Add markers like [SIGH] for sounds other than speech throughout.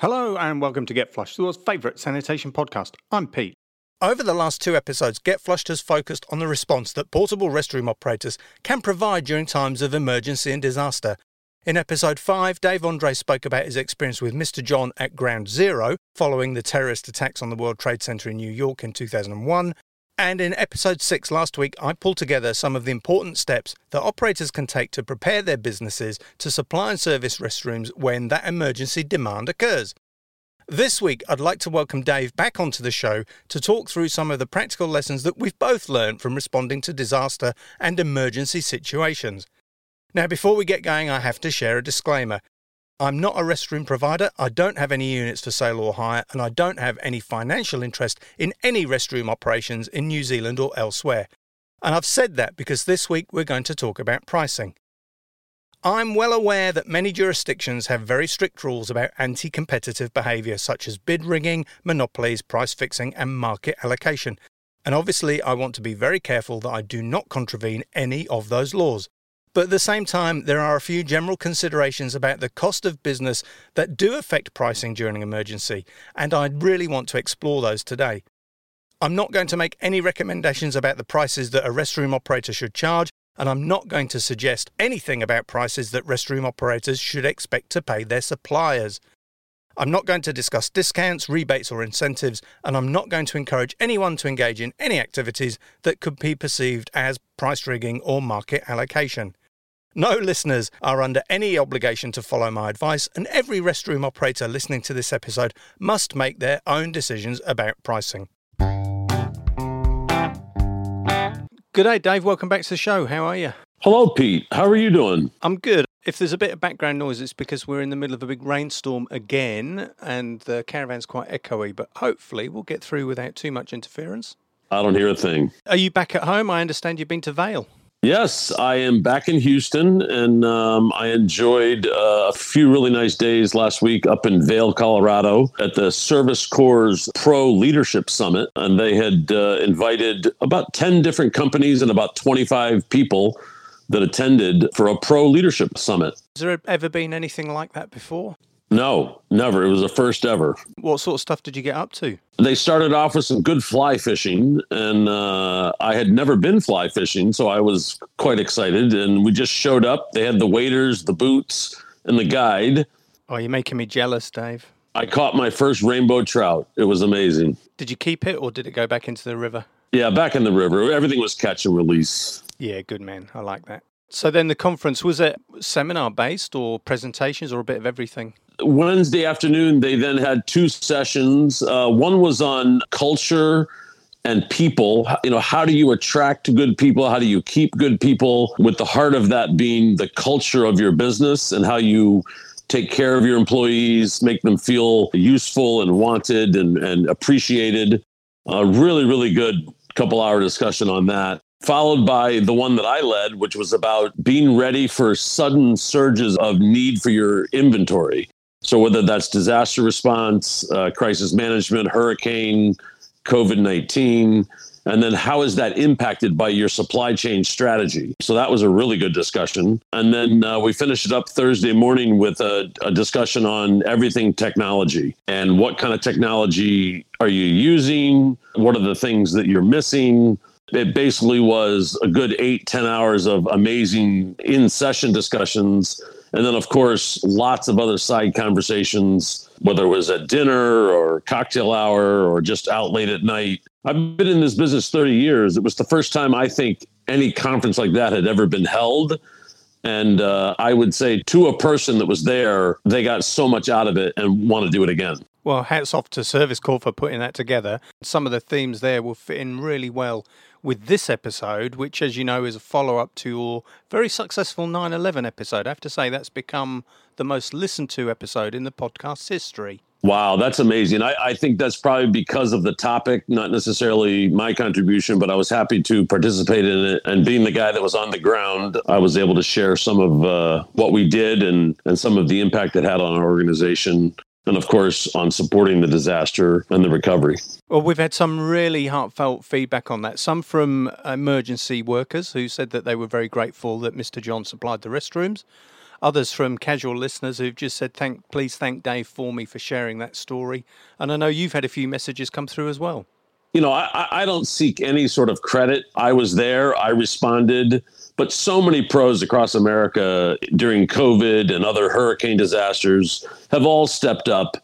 Hello and welcome to Get Flushed, the world's favourite sanitation podcast. I'm Pete. Over the last two episodes, Get Flushed has focused on the response that portable restroom operators can provide during times of emergency and disaster. In episode 5, Dave Andre spoke about his experience with Mr. John at Ground Zero following the terrorist attacks on the World Trade Center in New York in 2001. And in episode 6 last week, I pulled together some of the important steps that operators can take to prepare their businesses to supply and service restrooms when that emergency demand occurs. This week, I'd like to welcome Dave back onto the show to talk through some of the practical lessons that we've both learned from responding to disaster and emergency situations. Now, before we get going, I have to share a disclaimer. I'm not a restroom provider, I don't have any units for sale or hire, and I don't have any financial interest in any restroom operations in New Zealand or elsewhere. And I've said that because this week we're going to talk about pricing. I'm well aware that many jurisdictions have very strict rules about anti competitive behaviour, such as bid rigging, monopolies, price fixing, and market allocation. And obviously, I want to be very careful that I do not contravene any of those laws. But at the same time, there are a few general considerations about the cost of business that do affect pricing during emergency, and I really want to explore those today. I'm not going to make any recommendations about the prices that a restroom operator should charge, and I'm not going to suggest anything about prices that restroom operators should expect to pay their suppliers. I'm not going to discuss discounts, rebates, or incentives, and I'm not going to encourage anyone to engage in any activities that could be perceived as price rigging or market allocation. No listeners are under any obligation to follow my advice, and every restroom operator listening to this episode must make their own decisions about pricing. Good day, Dave. Welcome back to the show. How are you? Hello, Pete. How are you doing? I'm good. If there's a bit of background noise, it's because we're in the middle of a big rainstorm again, and the caravan's quite echoey, but hopefully we'll get through without too much interference. I don't hear a thing. Are you back at home? I understand you've been to Vail. Yes, I am back in Houston, and um, I enjoyed uh, a few really nice days last week up in Vail, Colorado, at the ServiceCore Pro Leadership Summit. And they had uh, invited about 10 different companies and about 25 people that attended for a pro leadership summit. Has there ever been anything like that before? No, never. It was the first ever. What sort of stuff did you get up to? They started off with some good fly fishing, and uh, I had never been fly fishing, so I was quite excited. And we just showed up. They had the waders, the boots, and the guide. Oh, you're making me jealous, Dave. I caught my first rainbow trout. It was amazing. Did you keep it, or did it go back into the river? Yeah, back in the river. Everything was catch and release. Yeah, good man. I like that. So then the conference was it seminar based or presentations or a bit of everything? Wednesday afternoon, they then had two sessions. Uh, one was on culture and people. You know, how do you attract good people? How do you keep good people? With the heart of that being the culture of your business and how you take care of your employees, make them feel useful and wanted and, and appreciated. A really, really good couple hour discussion on that followed by the one that I led, which was about being ready for sudden surges of need for your inventory. So, whether that's disaster response, uh, crisis management, hurricane, COVID 19, and then how is that impacted by your supply chain strategy? So that was a really good discussion. And then uh, we finished it up Thursday morning with a, a, discussion on everything technology and what kind of technology are you using? What are the things that you're missing? It basically was a good eight ten hours of amazing in session discussions. And then, of course, lots of other side conversations, whether it was at dinner or cocktail hour or just out late at night. I've been in this business 30 years. It was the first time I think any conference like that had ever been held. And uh, I would say to a person that was there, they got so much out of it and want to do it again. Well, hats off to ServiceCore for putting that together. Some of the themes there will fit in really well with this episode, which, as you know, is a follow up to your very successful 9 11 episode. I have to say, that's become the most listened to episode in the podcast's history. Wow, that's amazing. I, I, think that's probably because of the topic, not necessarily my contribution, but I was happy to participate in it. And being the guy that was on the ground, I was able to share some of uh, what we did and, and some of the impact it had on our organization and of course on supporting the disaster and the recovery. Well, we've had some really heartfelt feedback on that. Some from emergency workers who said that they were very grateful that Mr. John supplied the restrooms. others from casual listeners who've just said, "Thank, please thank Dave for me for sharing that story." And I know you've had a few messages come through as well. You know, I, I don't seek any sort of credit. I was there. I responded. But so many pros across America during COVID and other hurricane disasters have all stepped up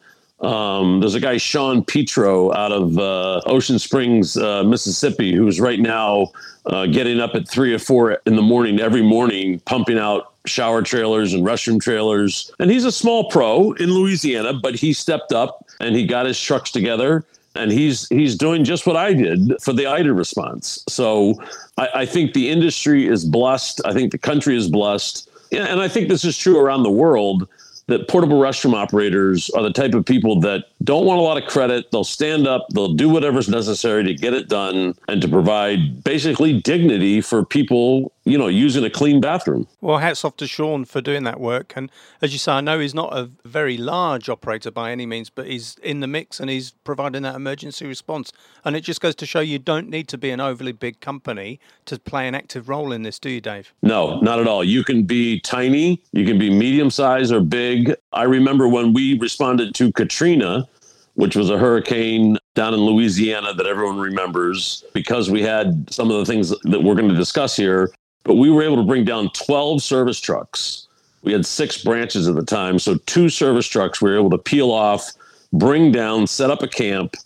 um, there's a guy, Sean Petro, out of uh, Ocean Springs, uh, Mississippi, who's right now uh, getting up at three or four in the morning every morning, pumping out shower trailers and restroom trailers. And he's a small pro in Louisiana, but he stepped up and he got his trucks together. And he's he's doing just what I did for the Ida response. So I, I think the industry is blessed. I think the country is blessed. And I think this is true around the world that portable restroom operators are the type of people that don't want a lot of credit. They'll stand up, they'll do whatever's necessary to get it done and to provide basically dignity for people, you know, using a clean bathroom. Well, hats off to Sean for doing that work. And as you say, I know he's not a very large operator by any means, but he's in the mix and he's providing that emergency response. And it just goes to show you don't need to be an overly big company to play an active role in this, do you, Dave? No, not at all. You can be tiny, you can be medium size or big. I remember when we responded to Katrina, which was a hurricane down in Louisiana that everyone remembers because we had some of the things that we're going to discuss here. But we were able to bring down 12 service trucks. We had six branches at the time. So, two service trucks we were able to peel off, bring down, set up a camp,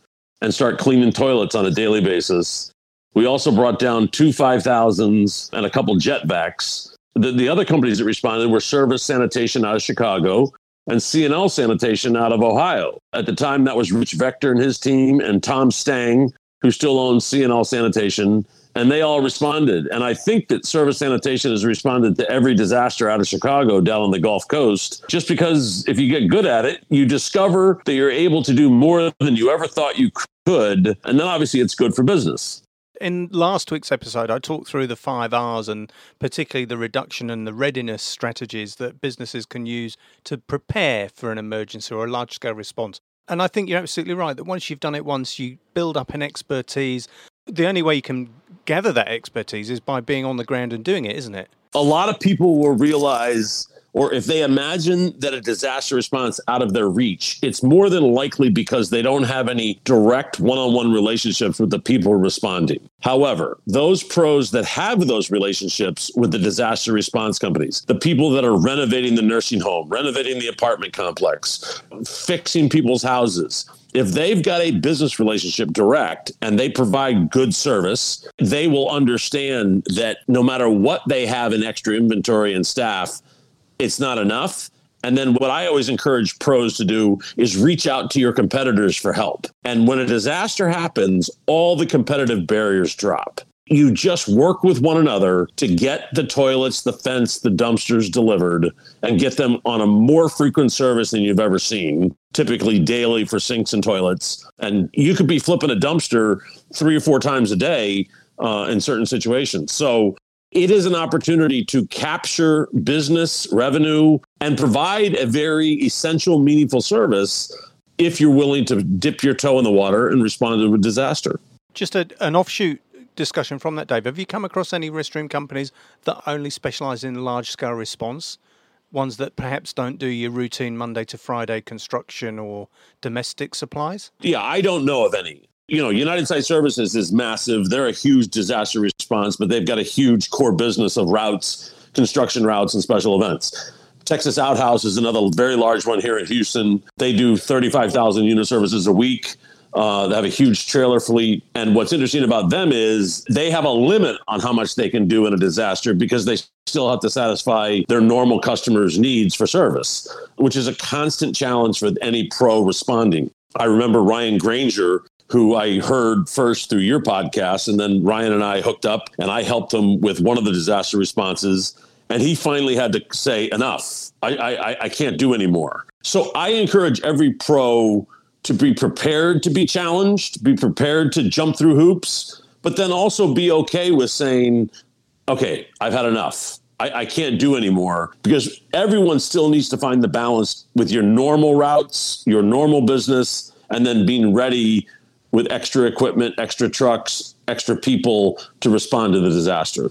and start cleaning toilets on a daily basis. We also brought down two 5000s and a couple jetbacks. The, the other companies that responded were Service Sanitation out of Chicago and C&L Sanitation out of Ohio. At the time, that was Rich Vector and his team, and Tom Stang, who still owns C&L Sanitation, and they all responded. And I think that Service Sanitation has responded to every disaster out of Chicago down on the Gulf Coast, just because if you get good at it, you discover that you're able to do more than you ever thought you could. And then obviously it's good for business in last week's episode, I talked through the five R's and particularly the reduction and the readiness strategies that businesses can use to prepare for an emergency or a large scale response. And I think you're absolutely right that once you've done it once, you build up an expertise. The only way you can gather that expertise is by being on the ground and doing it, isn't it? A lot of people will realize or if they imagine that a disaster response out of their reach, it's more than likely because they don't have any direct one-on-one relationships with the people responding. However, those pros that have those relationships with the disaster response companies, the people that are renovating the nursing home, renovating the apartment complex, fixing people's houses, if they've got a business relationship direct and they provide good service, they will understand that no matter what they have in extra inventory and staff, it's not enough. And then what I always encourage pros to do is reach out to your competitors for help. And when a disaster happens, all the competitive barriers drop. You just work with one another to get the toilets, the fence, the dumpsters delivered and get them on a more frequent service than you've ever seen, typically daily for sinks and toilets. And you could be flipping a dumpster three or four times a day uh, in certain situations. So it is an opportunity to capture business revenue and provide a very essential, meaningful service if you're willing to dip your toe in the water and respond to a disaster. Just a, an offshoot discussion from that, Dave. Have you come across any restroom companies that only specialize in large scale response? Ones that perhaps don't do your routine Monday to Friday construction or domestic supplies? Yeah, I don't know of any you know, United Site Services is massive. They're a huge disaster response, but they've got a huge core business of routes, construction routes, and special events. Texas Outhouse is another very large one here in Houston. They do 35,000 unit services a week. Uh, they have a huge trailer fleet. And what's interesting about them is they have a limit on how much they can do in a disaster because they still have to satisfy their normal customers' needs for service, which is a constant challenge for any pro responding. I remember Ryan Granger who I heard first through your podcast. And then Ryan and I hooked up and I helped him with one of the disaster responses. And he finally had to say, enough. I, I, I can't do anymore. So I encourage every pro to be prepared to be challenged, be prepared to jump through hoops, but then also be okay with saying, okay, I've had enough. I, I, can't do anymore because everyone still needs to find the balance with your normal routes, your normal business, and then being ready with extra equipment, extra trucks, extra people to respond to the disaster.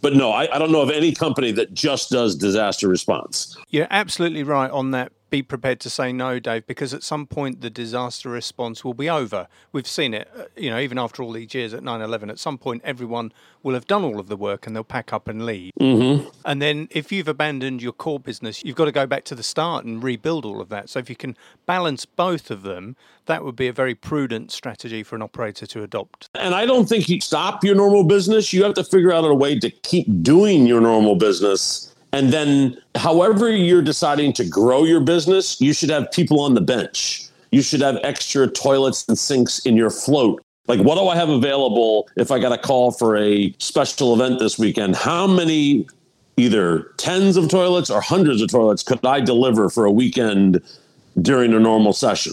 But no, I, I don't know of any company that just does disaster response. You're absolutely right on that be prepared to say no, Dave, because at some point the disaster response will be over. We've seen it, uh, you know, even after all these years at 9 11, at some point everyone will have done all of the work and they'll pack up and leave. Mm-hmm. And then if you've abandoned your core business, you've got to go back to the start and rebuild all of that. So if you can balance both of them, that would be a very prudent strategy for an operator to adopt. And I don't think you stop your normal business. You have to figure out a way to keep doing your normal business and then, however, you're deciding to grow your business, you should have people on the bench. You should have extra toilets and sinks in your float. Like, what do I have available if I got a call for a special event this weekend? How many, either tens of toilets or hundreds of toilets, could I deliver for a weekend during a normal session?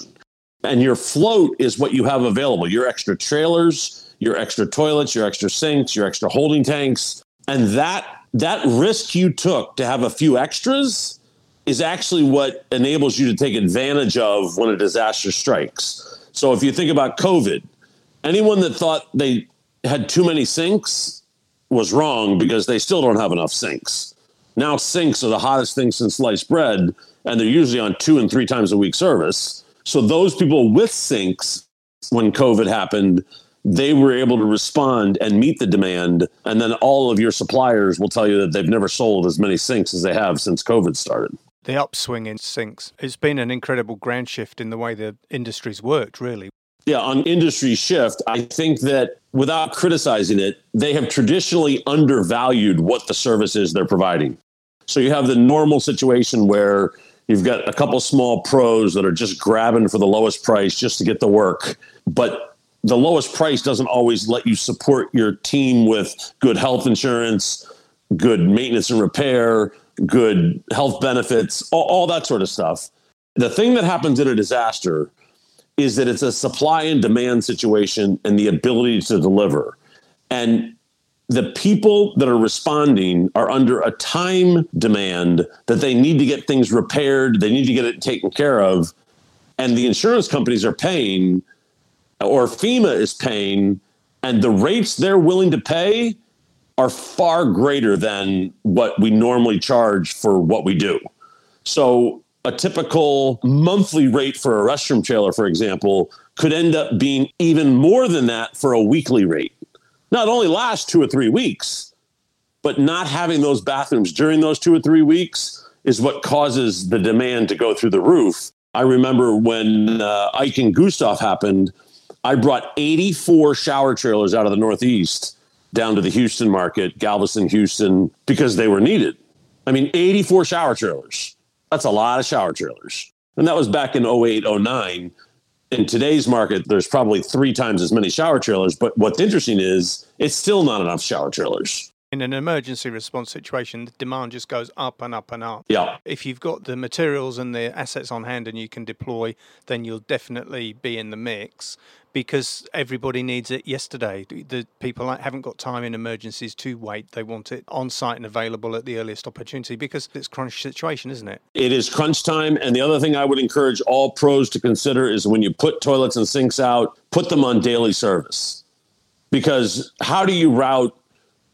And your float is what you have available your extra trailers, your extra toilets, your extra sinks, your extra holding tanks. And that that risk you took to have a few extras is actually what enables you to take advantage of when a disaster strikes. So if you think about COVID, anyone that thought they had too many sinks was wrong because they still don't have enough sinks. Now sinks are the hottest thing since sliced bread, and they're usually on two and three times a week service. So those people with sinks, when COVID happened, they were able to respond and meet the demand. And then all of your suppliers will tell you that they've never sold as many sinks as they have since COVID started. The upswing in sinks, it's been an incredible ground shift in the way the industry's worked, really. Yeah, on industry shift, I think that without criticizing it, they have traditionally undervalued what the service is they're providing. So you have the normal situation where you've got a couple small pros that are just grabbing for the lowest price just to get the work. But the lowest price doesn't always let you support your team with good health insurance, good maintenance and repair, good health benefits, all, all, that sort of stuff. The thing that happens in a disaster is that it's a supply and demand situation and the ability to deliver. And the people that are responding are under a time demand that they need to get things repaired, they need to get it taken care of. And the insurance companies are paying or FEMA is paying, and the rates they're willing to pay are far greater than what we normally charge for what we do. So, a typical monthly rate for a restroom trailer, for example, could end up being even more than that for a weekly rate. Not only last two or three weeks, but not having those bathrooms during those two or three weeks is what causes the demand to go through the roof. I remember when uh, Ike and Gustav happened, I brought 84 shower trailers out of the Northeast down to the Houston market, Galveston, Houston, because they were needed. I mean, 84 shower trailers. That's a lot of shower trailers. And that was back in 08, 09. In today's market, there's probably three times as many shower trailers. But what's interesting is it's still not enough shower trailers. In an emergency response situation, the demand just goes up and up and up. Yeah. If you've got the materials and the assets on hand and you can deploy, then you'll definitely be in the mix because everybody needs it yesterday. The people haven't got time in emergencies to wait. They want it on site and available at the earliest opportunity because it's crunch situation, isn't it? It is crunch time. And the other thing I would encourage all pros to consider is when you put toilets and sinks out, put them on daily service. Because how do you route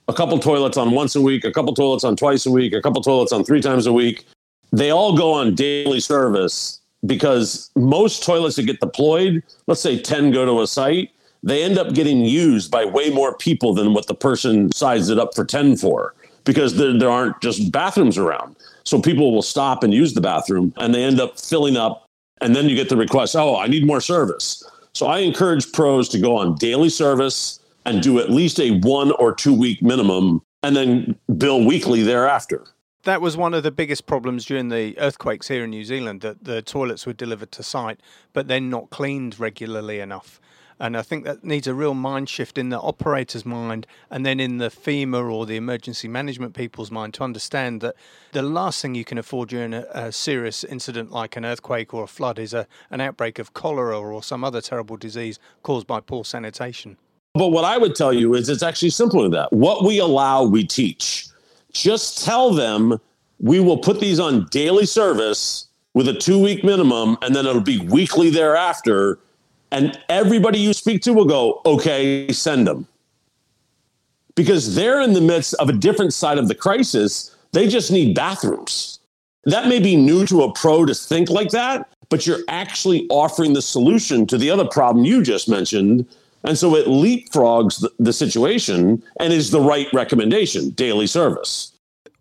a couple toilets on once a week, a couple toilets on twice a week, a couple toilets on three times a week? They all go on daily service because most toilets that get deployed, let's say 10 go to a site, they end up getting used by way more people than what the person sized it up for 10 for because there, there aren't just bathrooms around. So people will stop and use the bathroom and they end up filling up. And then you get the request, oh, I need more service. So I encourage pros to go on daily service and do at least a one or two week minimum and then bill weekly thereafter that was one of the biggest problems during the earthquakes here in New Zealand that the toilets were delivered to site, but then not cleaned regularly enough. And I think that needs a real mind shift in the operator's mind and then in the FEMA or the emergency management people's mind to understand that the last thing you can afford during a, a serious incident like an earthquake or a flood is a, an outbreak of cholera or some other terrible disease caused by poor sanitation. But what I would tell you is it's actually simpler than that. What we allow, we teach. Just tell them we will put these on daily service with a two week minimum, and then it'll be weekly thereafter. And everybody you speak to will go, okay, send them. because they're in the midst of a different side of the crisis. They just need bathrooms. That may be new to a pro to think like that, but you're actually offering the solution to the other problem you just mentioned. And so it leapfrogs the, the situation and is the right recommendation daily service.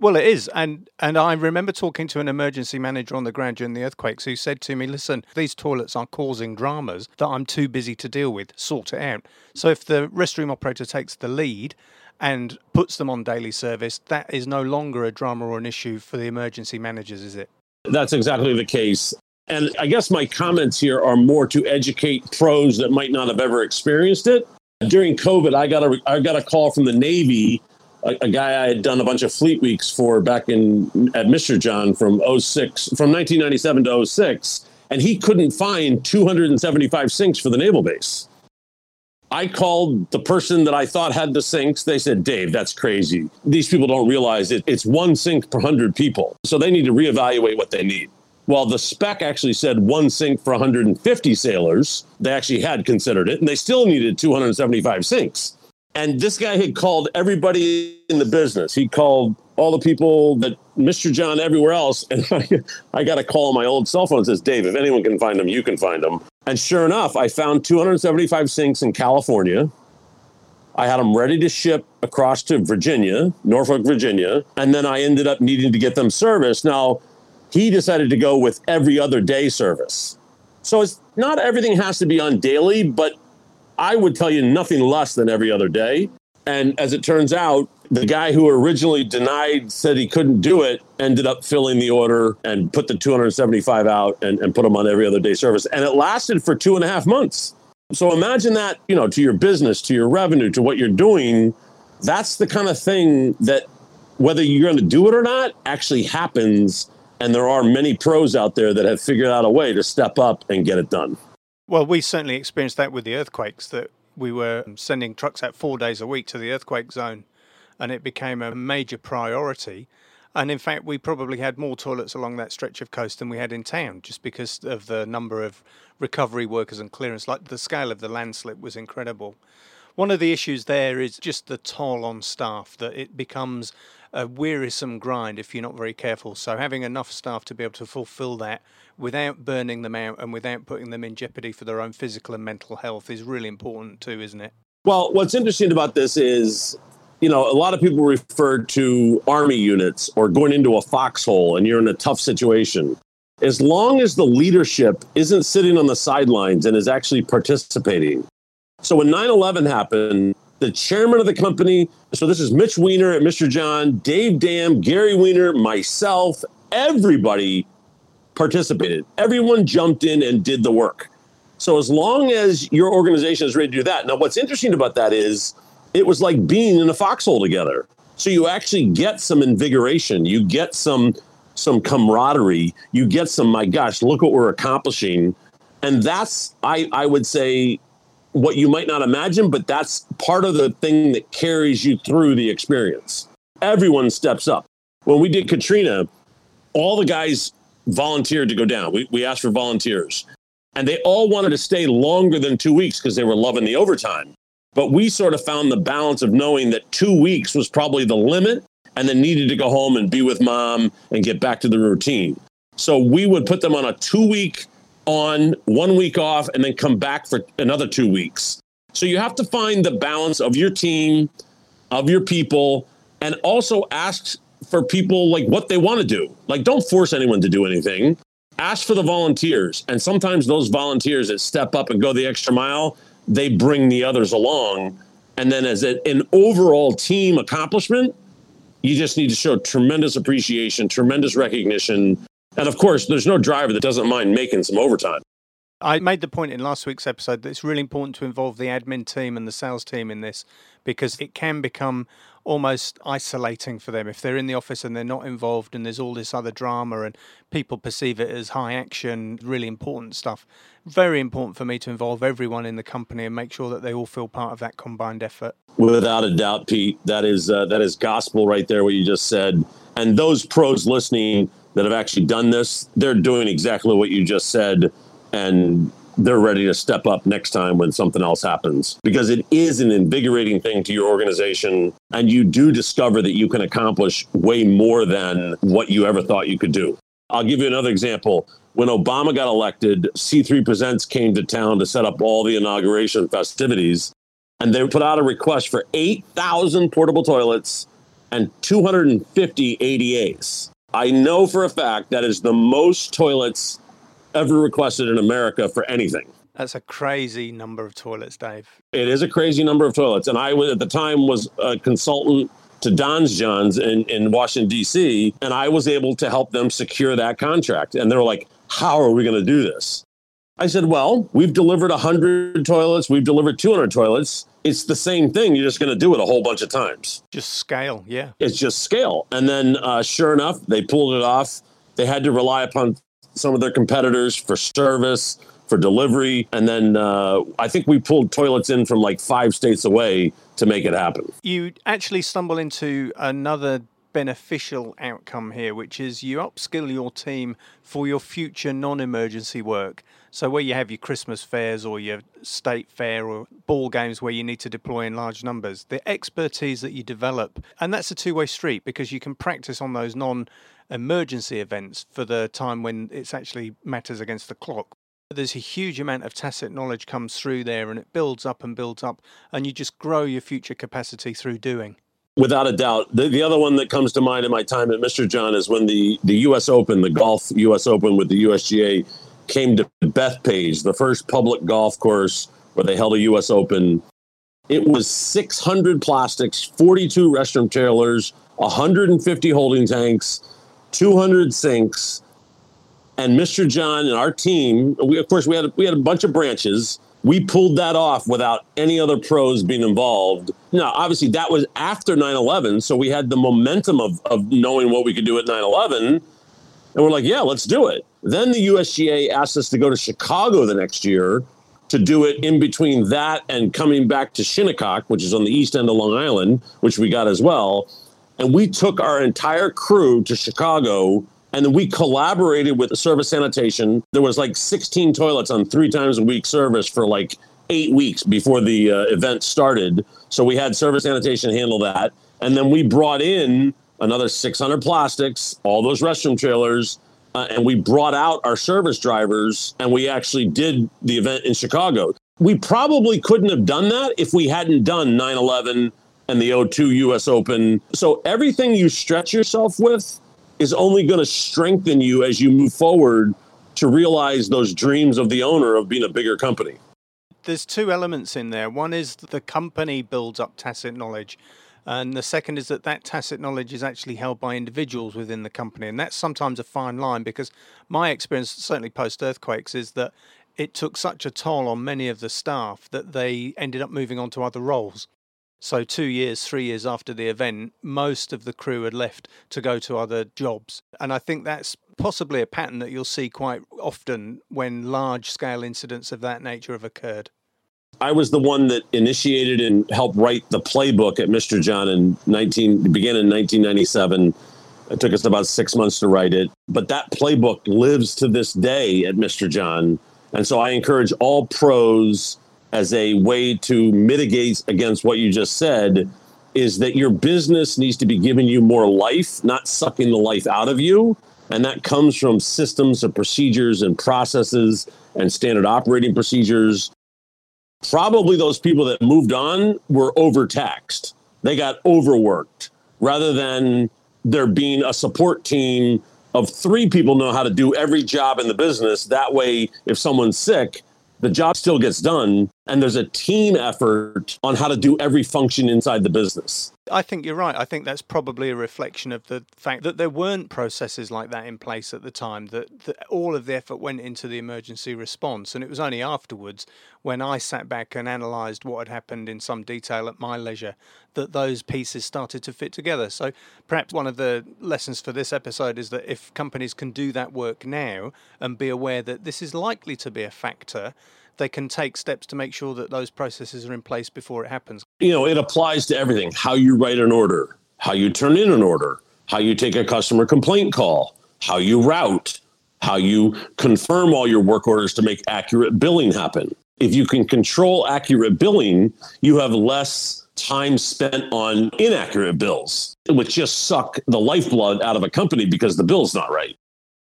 Well, it is, and and I remember talking to an emergency manager on the ground during the earthquakes who said to me, "Listen, these toilets are causing dramas that I'm too busy to deal with. Sort it out." So if the restroom operator takes the lead and puts them on daily service, that is no longer a drama or an issue for the emergency managers, is it? That's exactly the case. And I guess my comments here are more to educate pros that might not have ever experienced it. During COVID, I got a I got a call from the Navy a, a, guy I had done a bunch of fleet weeks for back in at Mr. John from 06, from 1997 to 06, and he couldn't find 275 sinks for the naval base. I called the person that I thought had the sinks. They said, Dave, that's crazy. These people don't realize it. It's one sink per 100 people. So they need to reevaluate what they need. Well, the spec actually said one sink for 150 sailors. They actually had considered it, and they still needed 275 sinks. And this guy had called everybody in the business. He called all the people that Mr. John everywhere else. And [LAUGHS] I, I got a call on my old cell phone says, Dave, if anyone can find them, you can find them. And sure enough, I found 275 sinks in California. I had them ready to ship across to Virginia, Norfolk, Virginia. And then I ended up needing to get them serviced. Now, he decided to go with every other day service. So it's not everything has to be on daily, but I would tell you nothing less than every other day. And as it turns out, the guy who originally denied said he couldn't do it ended up filling the order and put the 275 out and, and put them on every other day service. And it lasted for two and a half months. So imagine that, you know, to your business, to your revenue, to what you're doing. That's the kind of thing that whether you're going to do it or not actually happens. And there are many pros out there that have figured out a way to step up and get it done. Well, we certainly experienced that with the earthquakes, that we were sending trucks out four days a week to the earthquake zone, and it became a major priority. And in fact, we probably had more toilets along that stretch of coast than we had in town, just because of the number of recovery workers and clearance. Like the scale of the landslip was incredible. One of the issues there is just the toll on staff, that it becomes a wearisome grind if you're not very careful. So having enough staff to be able to fulfill that without burning them out and without putting them in jeopardy for their own physical and mental health is really important too, isn't it? Well, what's interesting about this is, you know, a lot of people refer to army units or going into a foxhole and you're in a tough situation. As long as the leadership isn't sitting on the sidelines and is actually participating. So when 9 11 happened, the chairman of the company, so this is Mitch Weiner at Mr. John, Dave Dam, Gary Weiner, myself, everybody participated. Everyone jumped in and did the work. So as long as your organization is ready to do that. Now, what's interesting about that is it was like being in a foxhole together. So you actually get some invigoration. You get some some camaraderie. You get some, my gosh, look what we're accomplishing. And that's, I, I would say, what you might not imagine, but that's part of the thing that carries you through the experience. Everyone steps up. When we did Katrina, all the guys volunteered to go down. We, we asked for volunteers, and they all wanted to stay longer than two weeks because they were loving the overtime. But we sort of found the balance of knowing that two weeks was probably the limit and then needed to go home and be with mom and get back to the routine. So we would put them on a two week on, one week off, and then come back for another two weeks. So you have to find the balance of your team, of your people, and also ask for people like what they want to do. Like, don't force anyone to do anything. Ask for the volunteers. And sometimes those volunteers that step up and go the extra mile, they bring the others along. And then as an overall team accomplishment, you just need to show tremendous appreciation, tremendous recognition. And of course, there's no driver that doesn't mind making some overtime. I made the point in last week's episode that it's really important to involve the admin team and the sales team in this because it can become almost isolating for them. If they're in the office and they're not involved and there's all this other drama and people perceive it as high action really important stuff very important for me to involve everyone in the company and make sure that they all feel part of that combined effort. Without a doubt pete that is uh, that is gospel right there what you just said. And those pros listening that have actually done this they're doing exactly what you just said and they're ready to step up next time when something else happens because it is an invigorating thing to your organization and you do discover that you can accomplish way more than what you ever thought you could do. I'll give you another example. When Obama got elected, C3 Presents came to town to set up all the inauguration festivities and they put out a request for 8,000 portable toilets and 250 ADAs. I know for a fact that is the most toilets ever requested in America for anything. That's a crazy number of toilets, Dave. It is a crazy number of toilets. And I was at the time was a consultant to Don's Johns in, in Washington, D.C., and I was able to help them secure that contract. And they were like, How are we going to do this? I said, Well, we've delivered 100 toilets, we've delivered 200 toilets. It's the same thing. You're just going to do it a whole bunch of times. Just scale, yeah. It's just scale. And then, uh, sure enough, they pulled it off. They had to rely upon some of their competitors for service, for delivery. And then uh, I think we pulled toilets in from like five states away to make it happen. You actually stumble into another beneficial outcome here, which is you upskill your team for your future non emergency work. So, where you have your Christmas fairs or your state fair or ball games where you need to deploy in large numbers, the expertise that you develop, and that's a two way street because you can practice on those non emergency events for the time when it's actually matters against the clock. There's a huge amount of tacit knowledge comes through there and it builds up and builds up, and you just grow your future capacity through doing. Without a doubt. The, the other one that comes to mind in my time at Mr. John is when the, the U.S. Open, the golf U.S. Open with the USGA, came to Bethpage, the first public golf course where they held a U.S. Open. It was 600 plastics, 42 restroom trailers, 150 holding tanks, 200 sinks, and Mr. John and our team. We, of course, we had we had a bunch of branches. We pulled that off without any other pros being involved. Now, obviously, that was after 9 11. So we had the momentum of, of knowing what we could do at 9 11. And we're like, yeah, let's do it. Then the USGA asked us to go to Chicago the next year to do it in between that and coming back to Shinnecock, which is on the east end of Long Island, which we got as well. And we took our entire crew to Chicago and then we collaborated with the service sanitation. There was like 16 toilets on three times a week service for like eight weeks before the uh, event started. So we had service sanitation handle that. And then we brought in another 600 plastics, all those restroom trailers, uh, and we brought out our service drivers and we actually did the event in Chicago. We probably couldn't have done that if we hadn't done 9 11 and the O2 US Open. So everything you stretch yourself with is only going to strengthen you as you move forward to realize those dreams of the owner of being a bigger company. There's two elements in there. One is the company builds up tacit knowledge. And the second is that that tacit knowledge is actually held by individuals within the company. And that's sometimes a fine line because my experience, certainly post earthquakes, is that it took such a toll on many of the staff that they ended up moving on to other roles. So, two years, three years after the event, most of the crew had left to go to other jobs. And I think that's possibly a pattern that you'll see quite often when large scale incidents of that nature have occurred. I was the one that initiated and helped write the playbook at Mr. John in 19 began in 1997. It took us about six months to write it, but that playbook lives to this day at Mr. John. And so I encourage all pros as a way to mitigate against what you just said is that your business needs to be giving you more life, not sucking the life out of you. And that comes from systems and procedures and processes and standard operating procedures. Probably those people that moved on were overtaxed. They got overworked rather than there being a support team of three people know how to do every job in the business. That way, if someone's sick, the job still gets done and there's a team effort on how to do every function inside the business. I think you're right. I think that's probably a reflection of the fact that there weren't processes like that in place at the time, that, that, all of the effort went into the emergency response. And it was only afterwards, when I sat back and analysed what had happened in some detail at my leisure, that those pieces started to fit together. So perhaps one of the lessons for this episode is that if companies can do that work now and be aware that this is likely to be a factor, they can take steps to make sure that those processes are in place before it happens. You know, it applies to everything how you write an order, how you turn in an order, how you take a customer complaint call, how you route, how you confirm all your work orders to make accurate billing happen. If you can control accurate billing, you have less time spent on inaccurate bills, which just suck the lifeblood out of a company because the bill's not right.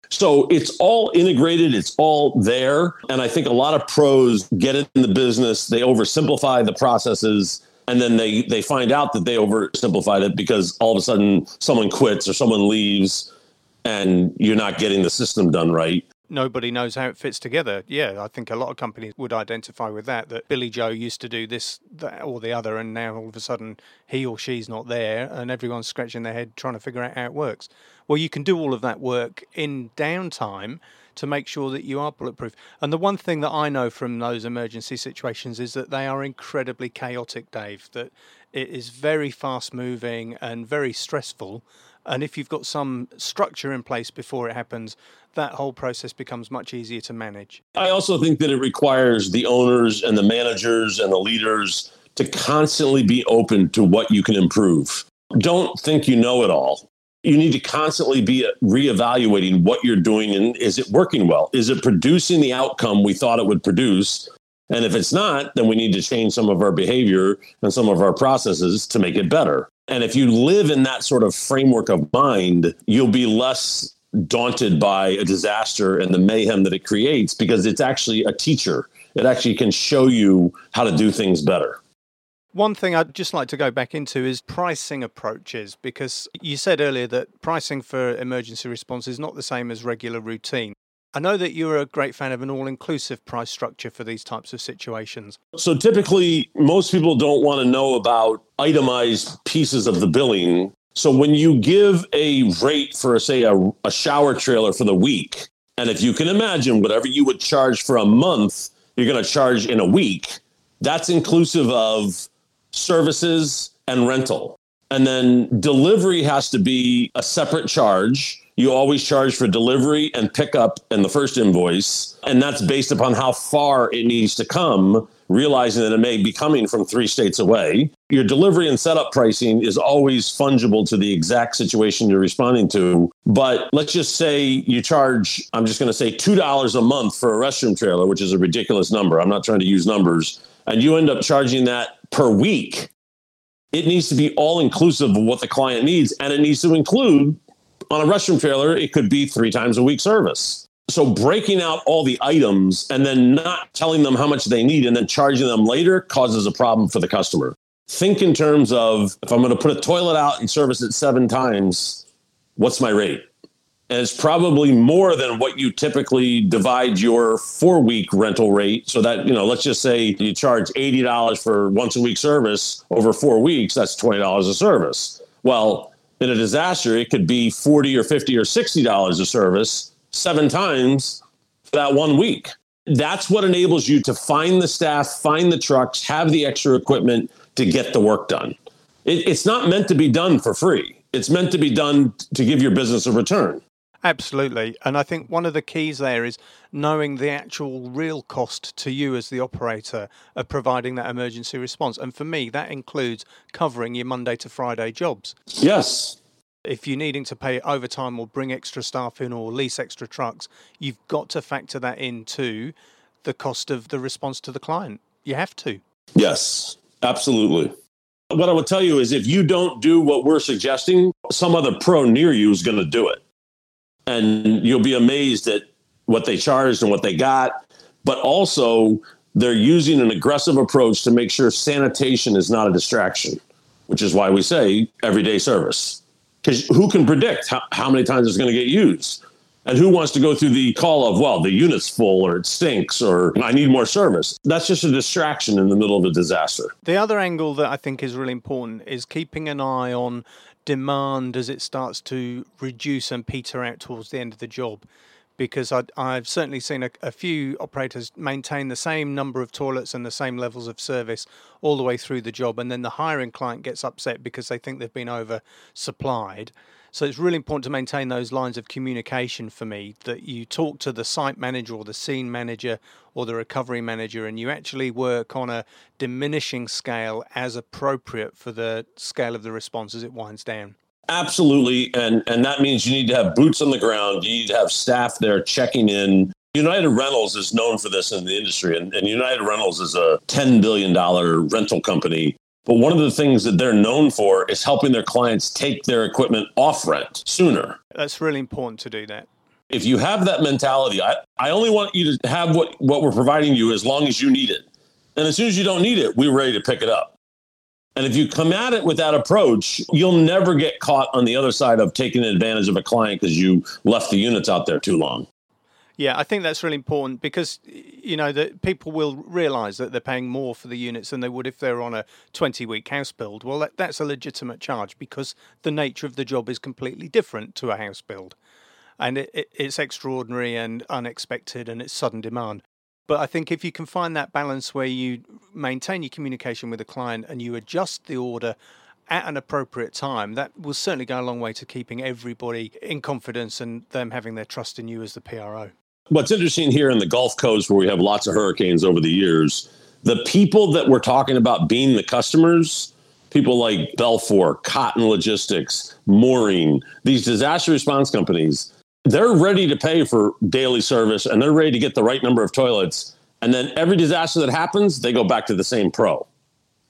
So it's all integrated, it's all there. And I think a lot of pros get in the business, they oversimplify the processes, and then they they find out that they oversimplified it because all of a sudden someone quits or someone leaves and you're not getting the system done right nobody knows how it fits together. Yeah, I think a lot of companies would identify with that. That Billy Joe used to do this, that, or the other, and now all of a sudden he or she's not there, and everyone's scratching their head trying to figure out how it works. Well, you can do all of that work in downtime to make sure that you are bulletproof. And the one thing that I know from those emergency situations is that they are incredibly chaotic, Dave. That it is very fast moving and very stressful. And if you've got some structure in place before it happens, that whole process becomes much easier to manage. I also think that it requires the owners and the managers and the leaders to constantly be open to what you can improve. Don't think you know it all. You need to constantly be reevaluating what you're doing and is it working well? Is it producing the outcome we thought it would produce? And if it's not, then we need to change some of our behavior and some of our processes to make it better. And if you live in that sort of framework of mind, you'll be less daunted by a disaster and the mayhem that it creates because it's actually a teacher. It actually can show you how to do things better. One thing I'd just like to go back into is pricing approaches because you said earlier that pricing for emergency response is not the same as regular routine. I know that you're a great fan of an all inclusive price structure for these types of situations. So typically, most people don't want to know about itemized pieces of the billing. So when you give a rate for, say, a, a shower trailer for the week, and if you can imagine whatever you would charge for a month, you're going to charge in a week, that's inclusive of services and rental. And then delivery has to be a separate charge you always charge for delivery and pickup in the first invoice. And that's based upon how far it needs to come, realizing that it may be coming from three states away. Your delivery and setup pricing is always fungible to the exact situation you're responding to. But let's just say you charge, I'm just going to say $2 a month for a restroom trailer, which is a ridiculous number. I'm not trying to use numbers. And you end up charging that per week. It needs to be all inclusive of what the client needs, and it needs to include on a restroom trailer, it could be three times a week service. So breaking out all the items and then not telling them how much they need and then charging them later causes a problem for the customer. Think in terms of if I'm going to put a toilet out and service it seven times, what's my rate? And it's probably more than what you typically divide your four week rental rate. So that, you know, let's just say you charge $80 for once a week service over four weeks, that's $20 a service. Well, in a disaster, it could be 40 or 50 or 60 dollars a service seven times for that one week. That's what enables you to find the staff, find the trucks, have the extra equipment to get the work done. It, it's not meant to be done for free. It's meant to be done to give your business a return. Absolutely. And I think one of the keys there is knowing the actual real cost to you as the operator of providing that emergency response. And for me, that includes covering your Monday to Friday jobs. Yes. If you're needing to pay overtime or bring extra staff in or lease extra trucks, you've got to factor that into the cost of the response to the client. You have to. Yes, absolutely. What I would tell you is if you don't do what we're suggesting, some other pro near you is going to do it and you'll be amazed at what they charged and what they got. But also, they're using an aggressive approach to make sure sanitation is not a distraction, which is why we say everyday service. Because who can predict how, how many times it's going to get used? And who wants to go through the call of, well, the unit's full or it stinks or I need more service? That's just a distraction in the middle of a disaster. The other angle that I think is really important is keeping an eye on demand as it starts to reduce and peter out towards the end of the job because I, have certainly seen a, a, few operators maintain the same number of toilets and the same levels of service all the way through the job, and then the hiring client gets upset because they think they've been oversupplied. So it's really important to maintain those lines of communication for me that you talk to the site manager or the scene manager or the recovery manager and you actually work on a diminishing scale as appropriate for the scale of the response as it winds down. Absolutely. And and that means you need to have boots on the ground. You need to have staff there checking in. United Rentals is known for this in the industry, and, and United Rentals is a $10 billion rental company. But one of the things that they're known for is helping their clients take their equipment off rent sooner. That's really important to do that. If you have that mentality, I, I only want you to have what, what we're providing you as long as you need it. And as soon as you don't need it, we're ready to pick it up. And if you come at it with that approach, you'll never get caught on the other side of taking advantage of a client because you left the units out there too long. Yeah, I think that's really important because you know that people will realise that they're paying more for the units than they would if they're on a 20-week house build. Well, that, that's a legitimate charge because the nature of the job is completely different to a house build, and it, it, it's extraordinary and unexpected, and it's sudden demand. But I think if you can find that balance where you maintain your communication with the client and you adjust the order at an appropriate time, that will certainly go a long way to keeping everybody in confidence and them having their trust in you as the PRO. What's interesting here in the Gulf Coast, where we have lots of hurricanes over the years, the people that we're talking about being the customers, people like Belfor, Cotton Logistics, Mooring, these disaster response companies, they're ready to pay for daily service and they're ready to get the right number of toilets. And then every disaster that happens, they go back to the same pro.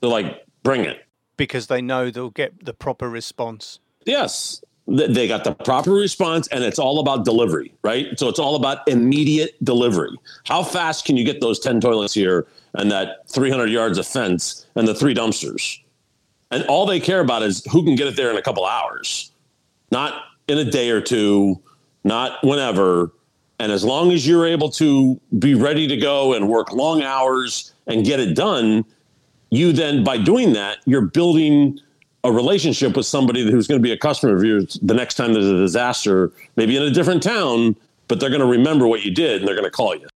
They're like, bring it. Because they know they'll get the proper response. Yes. They got the proper response and it's all about delivery, right? So it's all about immediate delivery. How fast can you get those 10 toilets here and that 300 yards of fence and the three dumpsters? And all they care about is who can get it there in a couple hours, not in a day or two not whenever. And as long as you're able to be ready to go and work long hours and get it done, you then, by doing that, you're building a relationship with somebody who's going to be a customer of yours the next time there's a disaster, maybe in a different town, but they're going to remember what you did and they're going to call you.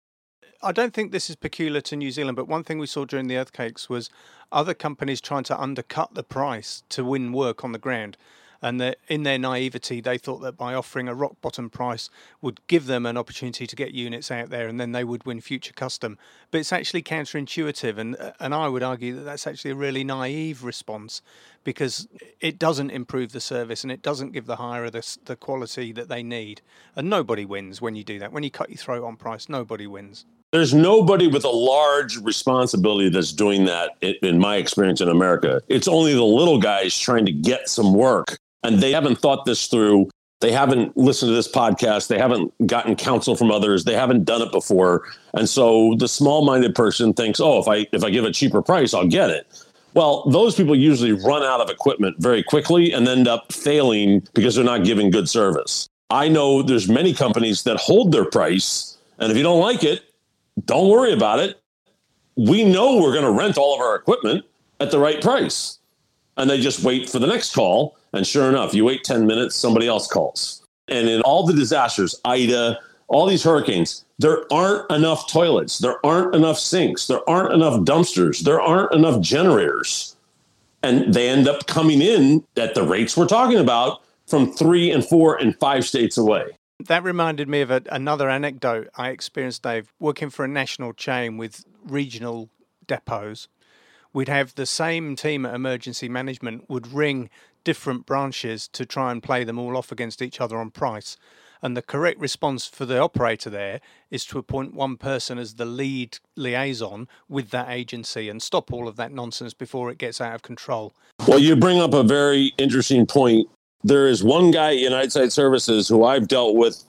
I don't think this is peculiar to New Zealand, but one thing we saw during the earthquakes was other companies trying to undercut the price to win work on the ground and that in their naivety they thought that by offering a rock bottom price would give them an opportunity to get units out there and then they would win future custom. But it's actually counterintuitive and and I would argue that that's actually a really naive response because it doesn't improve the service and it doesn't give the hirer the, the quality that they need. And nobody wins when you do that. When you cut your throat on price nobody wins. There's nobody with a large responsibility that's doing that in my experience in America. It's only the little guys trying to get some work and they haven't thought this through. They haven't listened to this podcast. They haven't gotten counsel from others. They haven't done it before. And so the small-minded person thinks, "Oh, if I if I give a cheaper price, I'll get it." Well, those people usually run out of equipment very quickly and end up failing because they're not giving good service. I know there's many companies that hold their price, and if you don't like it, don't worry about it. We know we're going to rent all of our equipment at the right price. And they just wait for the next call and sure enough, you wait 10 minutes, somebody else calls. And in all the disasters, Ida, all these hurricanes, there aren't enough toilets, there aren't enough sinks, there aren't enough dumpsters, there aren't enough generators. And they end up coming in at the rates we're talking about from three and four and five states away. That reminded me of a, another anecdote I experienced, Dave, working for a national chain with regional depots. We'd have the same team at emergency management would ring different branches to try and play them all off against each other on price. And the correct response for the operator there is to appoint one person as the lead liaison with that agency and stop all of that nonsense before it gets out of control. Well, you bring up a very interesting point. There is one guy at United Site Services who I've dealt with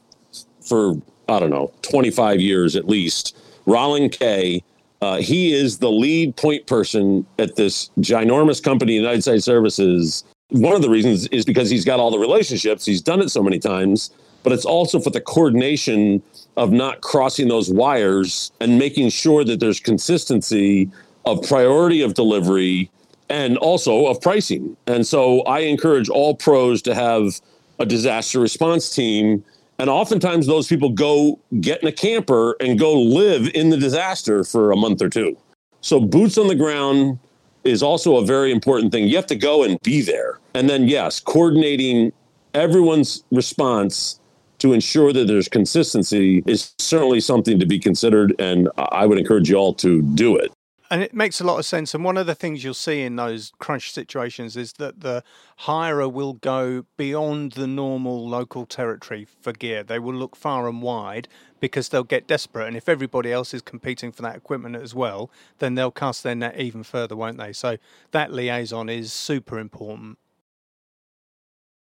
for, I don't know, 25 years at least, Rollin Kay. Uh, he is the lead point person at this ginormous company, United Site Services, one of the reasons is because he's got all the relationships. He's done it so many times, but it's also for the coordination of not crossing those wires and making sure that there's consistency of priority of delivery and also of pricing. And so I encourage all pros to have a disaster response team. And oftentimes those people go get in a camper and go live in the disaster for a month or two. So boots on the ground, is also a very important thing. You have to go and be there. And then, yes, coordinating everyone's response to ensure that there's consistency is certainly something to be considered. And I would encourage you all to do it. And it makes a lot of sense. And one of the things you'll see in those crunch situations is that the hirer will go beyond the normal local territory for gear. They will look far and wide because they'll get desperate. And if everybody else is competing for that equipment as well, then they'll cast their net even further, won't they? So that liaison is super important.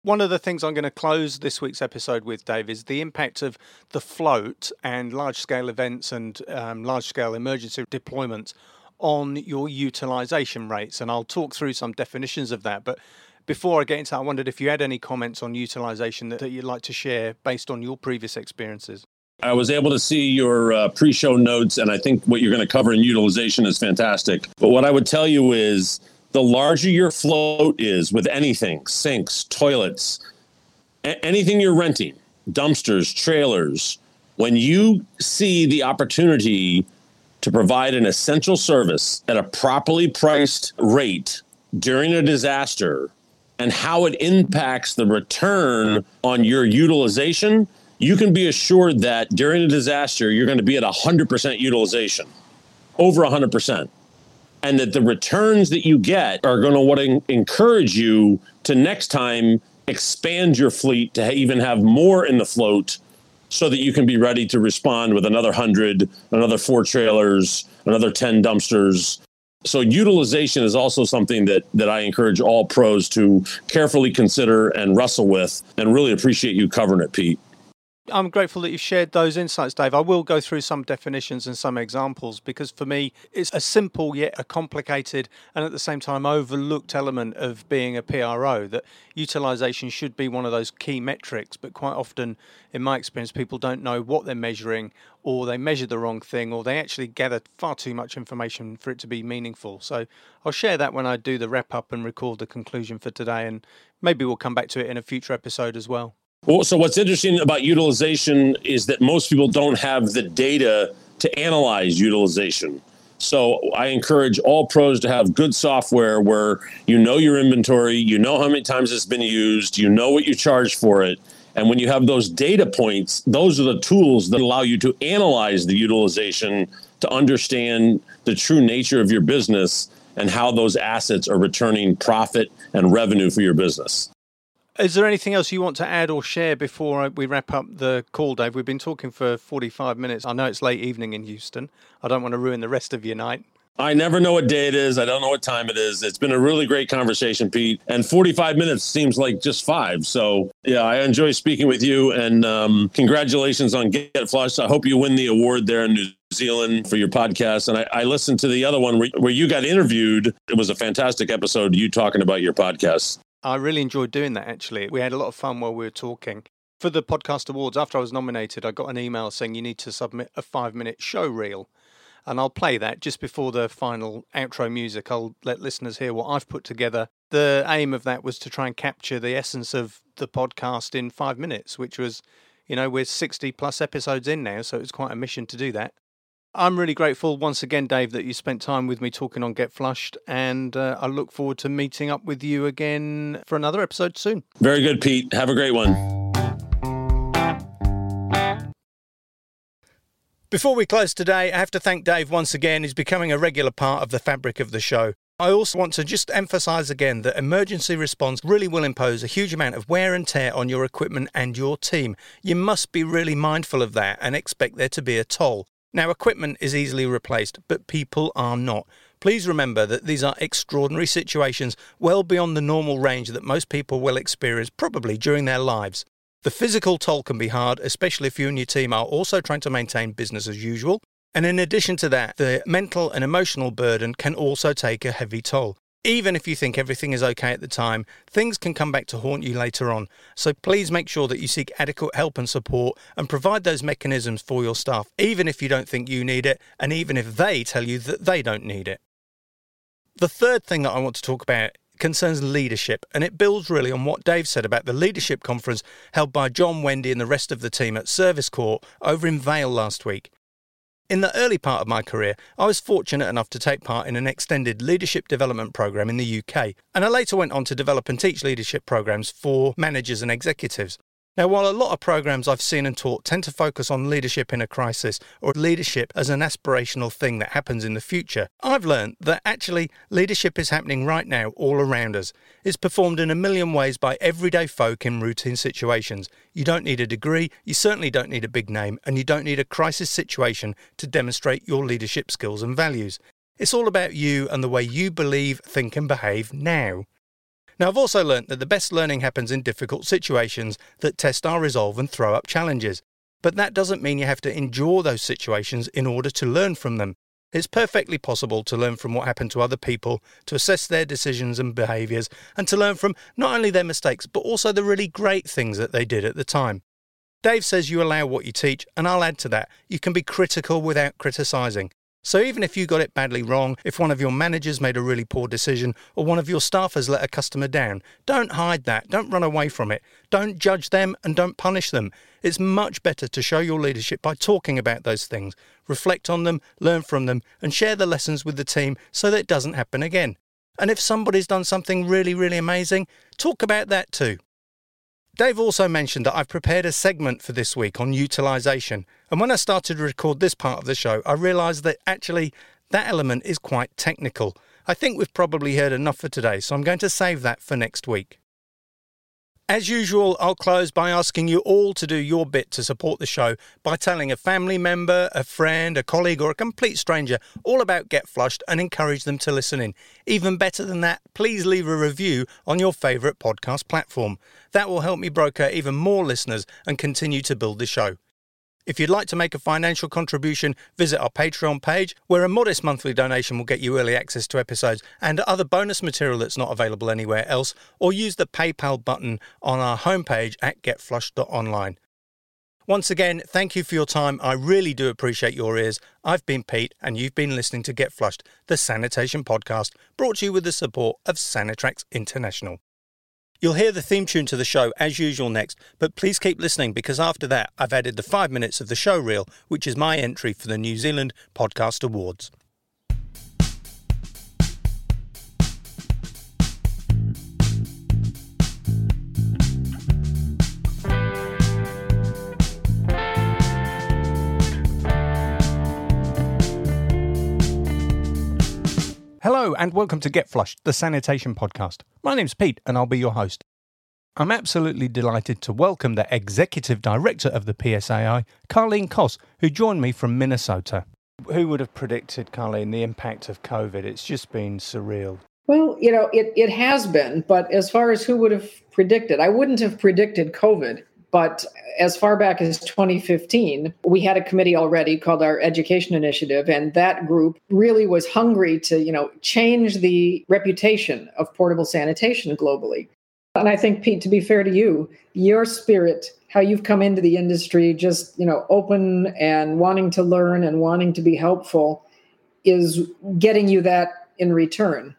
One of the things I'm going to close this week's episode with, Dave, is the impact of the float and large scale events and um, large scale emergency deployments on your utilization rates. And I'll talk through some definitions of that. But before I get into that, I wondered if you had any comments on utilization that, that you'd like to share based on your previous experiences. I was able to see your uh, pre show notes, and I think what you're going to cover in utilization is fantastic. But what I would tell you is the larger your float is with anything sinks, toilets, a- anything you're renting, dumpsters, trailers when you see the opportunity to provide an essential service at a properly priced rate during a disaster and how it impacts the return on your utilization, you can be assured that during a disaster, you're going to be at 100% utilization, over 100% and that the returns that you get are going to want to encourage you to next time expand your fleet to even have more in the float so that you can be ready to respond with another 100 another four trailers another 10 dumpsters. So utilization is also something that that I encourage all pros to carefully consider and wrestle with and really appreciate you covering it Pete I'm grateful that you've shared those insights, Dave. I will go through some definitions and some examples because for me, it's a simple yet a complicated and at the same time overlooked element of being a PRO that utilization should be one of those key metrics. But quite often, in my experience, people don't know what they're measuring or they measure the wrong thing or they actually gather far too much information for it to be meaningful. So I'll share that when I do the wrap up and record the conclusion for today. And maybe we'll come back to it in a future episode as well. Well, so what's interesting about utilization is that most people don't have the data to analyze utilization. So I encourage all pros to have good software where you know your inventory, you know how many times it's been used, you know what you charge for it. And when you have those data points, those are the tools that allow you to analyze the utilization to understand the true nature of your business and how those assets are returning profit and revenue for your business. Is there anything else you want to add or share before we wrap up the call, Dave? We've been talking for 45 minutes. I know it's late evening in Houston. I don't want to ruin the rest of your night. I never know what day it is. I don't know what time it is. It's been a really great conversation, Pete. And 45 minutes seems like just five. So, yeah, I enjoy speaking with you. And um, congratulations on Get Flushed. I hope you win the award there in New Zealand for your podcast. And I, I listened to the other one where, where you got interviewed. It was a fantastic episode, you talking about your podcast. I really enjoyed doing that actually. We had a lot of fun while we were talking. For the podcast awards, after I was nominated, I got an email saying you need to submit a five minute show reel. And I'll play that just before the final outro music. I'll let listeners hear what I've put together. The aim of that was to try and capture the essence of the podcast in five minutes, which was, you know, we're 60 plus episodes in now, so it's quite a mission to do that. I'm really grateful once again, Dave, that you spent time with me talking on Get Flushed, and uh, I look forward to meeting up with you again for another episode soon. Very good, Pete. Have a great one. Before we close today, I have to thank Dave once again. He's becoming a regular part of the fabric of the show. I also want to just emphasize again that emergency response really will impose a huge amount of wear and tear on your equipment and your team. You must be really mindful of that and expect there to be a toll. Now, equipment is easily replaced, but people are not. Please remember that these are extraordinary situations well beyond the normal range that most people will experience probably during their lives. The physical toll can be hard, especially if you and your team are also trying to maintain business as usual. And in addition to that, the mental and emotional burden can also take a heavy toll. Even if you think everything is okay at the time, things can come back to haunt you later on. So please make sure that you seek adequate help and support and provide those mechanisms for your staff, even if you don't think you need it, and even if they tell you that they don't need it. The third thing that I want to talk about concerns leadership, and it builds really on what Dave said about the leadership conference held by John Wendy and the rest of the team at ServiceCore over in Vail last week. In the early part of my career, I was fortunate enough to take part in an extended leadership development program in the UK, and I later went on to develop and teach leadership programs for managers and executives. Now, while a lot of programs I've seen and taught tend to focus on leadership in a crisis or leadership as an aspirational thing that happens in the future, I've learned that actually leadership is happening right now all around us. It's performed in a million ways by everyday folk in routine situations. You don't need a degree, you certainly don't need a big name, and you don't need a crisis situation to demonstrate your leadership skills and values. It's all about you and the way you believe, think, and behave now. Now, I've also learnt that the best learning happens in difficult situations that test our resolve and throw up challenges. But that doesn't mean you have to endure those situations in order to learn from them. It's perfectly possible to learn from what happened to other people, to assess their decisions and behaviours, and to learn from not only their mistakes, but also the really great things that they did at the time. Dave says you allow what you teach, and I'll add to that you can be critical without criticising. So even if you got it badly wrong, if one of your managers made a really poor decision, or one of your staffers let a customer down, don't hide that. Don't run away from it. Don't judge them and don't punish them. It's much better to show your leadership by talking about those things, reflect on them, learn from them, and share the lessons with the team so that it doesn't happen again. And if somebody's done something really, really amazing, talk about that too. Dave also mentioned that I've prepared a segment for this week on utilisation. And when I started to record this part of the show, I realised that actually that element is quite technical. I think we've probably heard enough for today, so I'm going to save that for next week. As usual, I'll close by asking you all to do your bit to support the show by telling a family member, a friend, a colleague, or a complete stranger all about Get Flushed and encourage them to listen in. Even better than that, please leave a review on your favourite podcast platform. That will help me broker even more listeners and continue to build the show. If you'd like to make a financial contribution, visit our Patreon page, where a modest monthly donation will get you early access to episodes and other bonus material that's not available anywhere else, or use the PayPal button on our homepage at getflushed.online. Once again, thank you for your time. I really do appreciate your ears. I've been Pete, and you've been listening to Get Flushed, the sanitation podcast, brought to you with the support of Sanitrax International. You'll hear the theme tune to the show as usual next, but please keep listening because after that, I've added the five minutes of the show reel, which is my entry for the New Zealand Podcast Awards. Hello, and welcome to Get Flushed, the sanitation podcast. My name's Pete, and I'll be your host. I'm absolutely delighted to welcome the executive director of the PSAI, Karleen Kos, who joined me from Minnesota. Who would have predicted, Carleen, the impact of COVID? It's just been surreal. Well, you know, it, it has been, but as far as who would have predicted, I wouldn't have predicted COVID. But as far back as 2015, we had a committee already called our Education Initiative, and that group really was hungry to, you know, change the reputation of portable sanitation globally. And I think, Pete, to be fair to you, your spirit, how you've come into the industry, just, you know, open and wanting to learn and wanting to be helpful, is getting you that in return.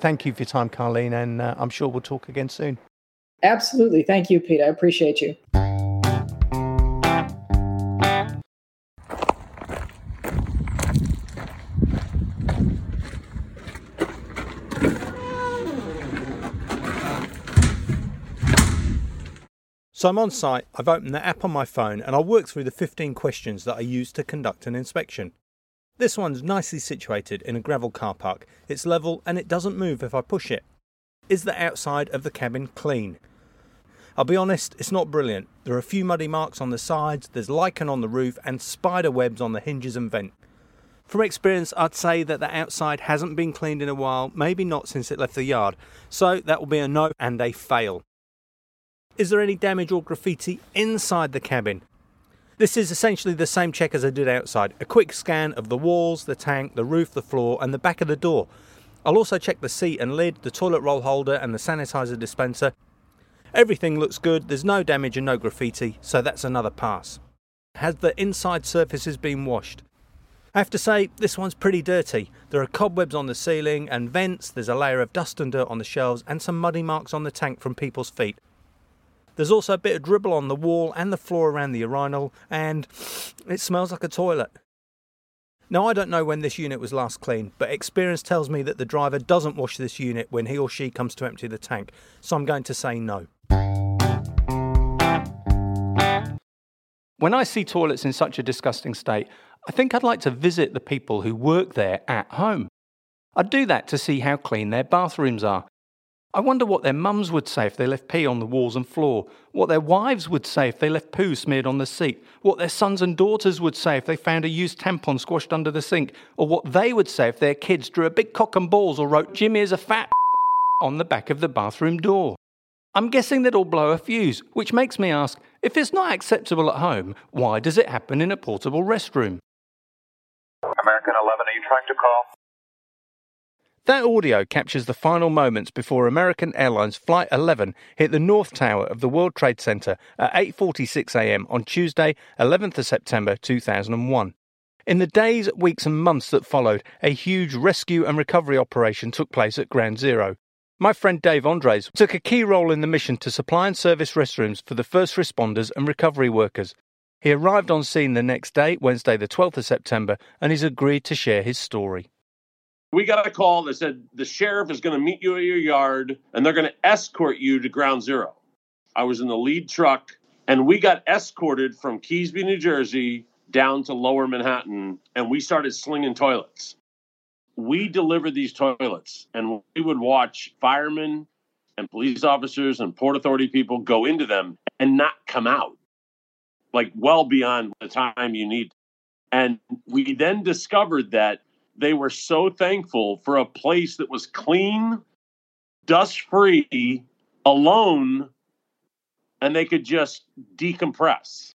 Thank you for your time, Karleen, and uh, I'm sure we'll talk again soon. Absolutely. Thank you, Pete. I appreciate you. So I'm on site, I've opened the app on my phone and I'll work through the 15 questions that I use to conduct an inspection. This one's nicely situated in a gravel car park. It's level and it doesn't move if I push it. Is the outside of the cabin clean? I'll be honest, it's not brilliant. There are a few muddy marks on the sides, there's lichen on the roof, and spider webs on the hinges and vent. From experience, I'd say that the outside hasn't been cleaned in a while, maybe not since it left the yard, so that will be a no and a fail. Is there any damage or graffiti inside the cabin? This is essentially the same check as I did outside. A quick scan of the walls, the tank, the roof, the floor, and the back of the door. I'll also check the seat and lid, the toilet roll holder, and the sanitizer dispenser. Everything looks good, there's no damage and no graffiti, so that's another pass. Has the inside surfaces been washed? I have to say, this one's pretty dirty. There are cobwebs on the ceiling and vents, there's a layer of dust and dirt on the shelves, and some muddy marks on the tank from people's feet. There's also a bit of dribble on the wall and the floor around the urinal, and [SNIFFS] it smells like a toilet. Now, I don't know when this unit was last cleaned, but experience tells me that the driver doesn't wash this unit when he or she comes to empty the tank, so I'm going to say no. When I see toilets in such a disgusting state, I think I'd like to visit the people who work there at home. I'd do that to see how clean their bathrooms are. I wonder what their mums would say if they left pee on the walls and floor, what their wives would say if they left poo smeared on the seat, what their sons and daughters would say if they found a used tampon squashed under the sink, or what they would say if their kids drew a big cock and balls or wrote Jimmy is a fat [LAUGHS] on the back of the bathroom door. I'm guessing they'd all blow a fuse, which makes me ask if it's not acceptable at home, why does it happen in a portable restroom? American 11, are you trying to call? That audio captures the final moments before American Airlines Flight 11 hit the North Tower of the World Trade Center at 8:46 a.m. on Tuesday, 11th of September 2001. In the days, weeks and months that followed, a huge rescue and recovery operation took place at Ground Zero. My friend Dave Andres took a key role in the mission to supply and service restrooms for the first responders and recovery workers. He arrived on scene the next day, Wednesday, the 12th of September, and he's agreed to share his story. We got a call that said the sheriff is going to meet you at your yard and they're going to escort you to ground zero. I was in the lead truck and we got escorted from Keasbey, New Jersey down to lower Manhattan and we started slinging toilets. We delivered these toilets and we would watch firemen and police officers and Port Authority people go into them and not come out like well beyond the time you need. And we then discovered that they were so thankful for a place that was clean, dust free, alone, and they could just decompress.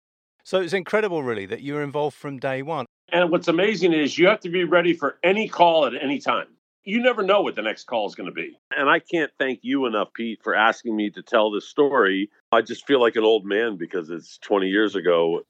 So it's incredible, really, that you were involved from day one. And what's amazing is you have to be ready for any call at any time. You never know what the next call is going to be. And I can't thank you enough, Pete, for asking me to tell this story. I just feel like an old man because it's 20 years ago.